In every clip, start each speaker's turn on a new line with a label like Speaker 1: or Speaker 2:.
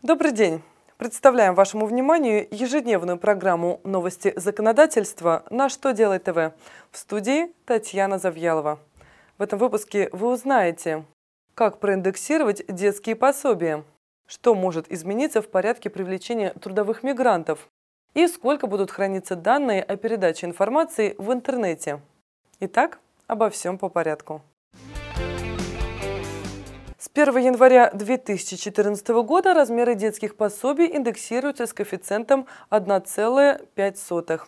Speaker 1: Добрый день! Представляем вашему вниманию ежедневную программу «Новости законодательства» на «Что делает ТВ» в студии Татьяна Завьялова. В этом выпуске вы узнаете, как проиндексировать детские пособия, что может измениться в порядке привлечения трудовых мигрантов и сколько будут храниться данные о передаче информации в интернете. Итак, обо всем по порядку. С 1 января 2014 года размеры детских пособий индексируются с коэффициентом 1,5.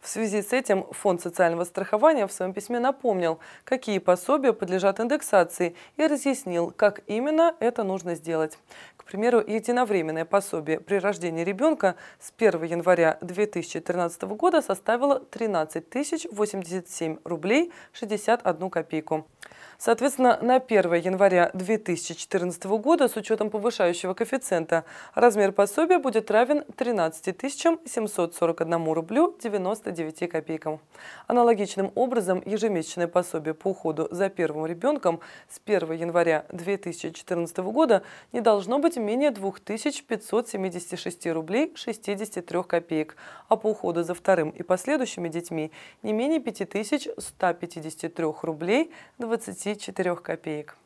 Speaker 1: В связи с этим Фонд социального страхования в своем письме напомнил, какие пособия подлежат индексации и разъяснил, как именно это нужно сделать. К примеру, единовременное пособие при рождении ребенка с 1 января 2013 года составило 13 087 рублей 61 копейку. Соответственно, на 1 января 2014 года с учетом повышающего коэффициента размер пособия будет равен 13 741 рублю 99 копейкам. Аналогичным образом ежемесячное пособие по уходу за первым ребенком с 1 января 2014 года не должно быть менее 2576 рублей 63 копеек, а по уходу за вторым и последующими детьми не менее 5153 рублей 20 24 копеек.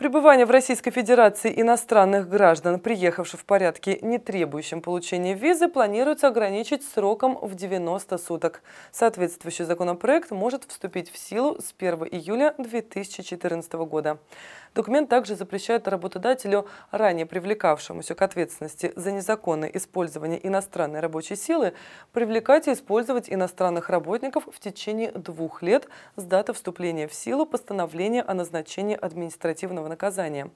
Speaker 1: Пребывание в Российской Федерации иностранных граждан, приехавших в порядке, не требующем получения визы, планируется ограничить сроком в 90 суток. Соответствующий законопроект может вступить в силу с 1 июля 2014 года. Документ также запрещает работодателю, ранее привлекавшемуся к ответственности за незаконное использование иностранной рабочей силы, привлекать и использовать иностранных работников в течение двух лет с даты вступления в силу постановления о назначении административного наказания.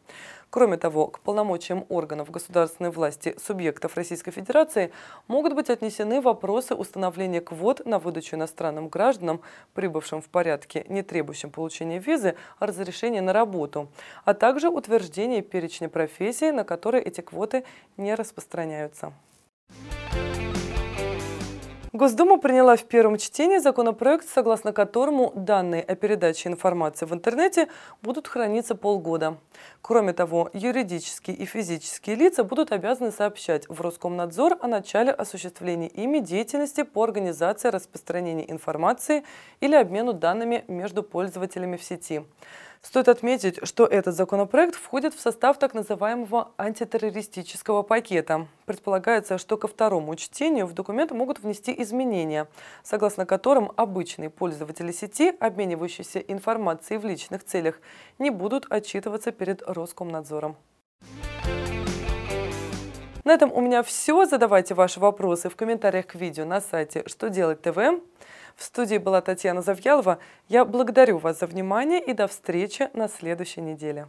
Speaker 1: Кроме того, к полномочиям органов государственной власти субъектов Российской Федерации могут быть отнесены вопросы установления квот на выдачу иностранным гражданам, прибывшим в порядке, не требующим получения визы, разрешения на работу, а также утверждение перечня профессий, на которые эти квоты не распространяются. Госдума приняла в первом чтении законопроект, согласно которому данные о передаче информации в интернете будут храниться полгода. Кроме того, юридические и физические лица будут обязаны сообщать в Роскомнадзор о начале осуществления ими деятельности по организации распространения информации или обмену данными между пользователями в сети. Стоит отметить, что этот законопроект входит в состав так называемого антитеррористического пакета. Предполагается, что ко второму чтению в документ могут внести изменения, согласно которым обычные пользователи сети, обменивающиеся информацией в личных целях, не будут отчитываться перед Роскомнадзором. На этом у меня все. Задавайте ваши вопросы в комментариях к видео на сайте «Что делать ТВ». В студии была Татьяна Завьялова. Я благодарю вас за внимание и до встречи на следующей неделе.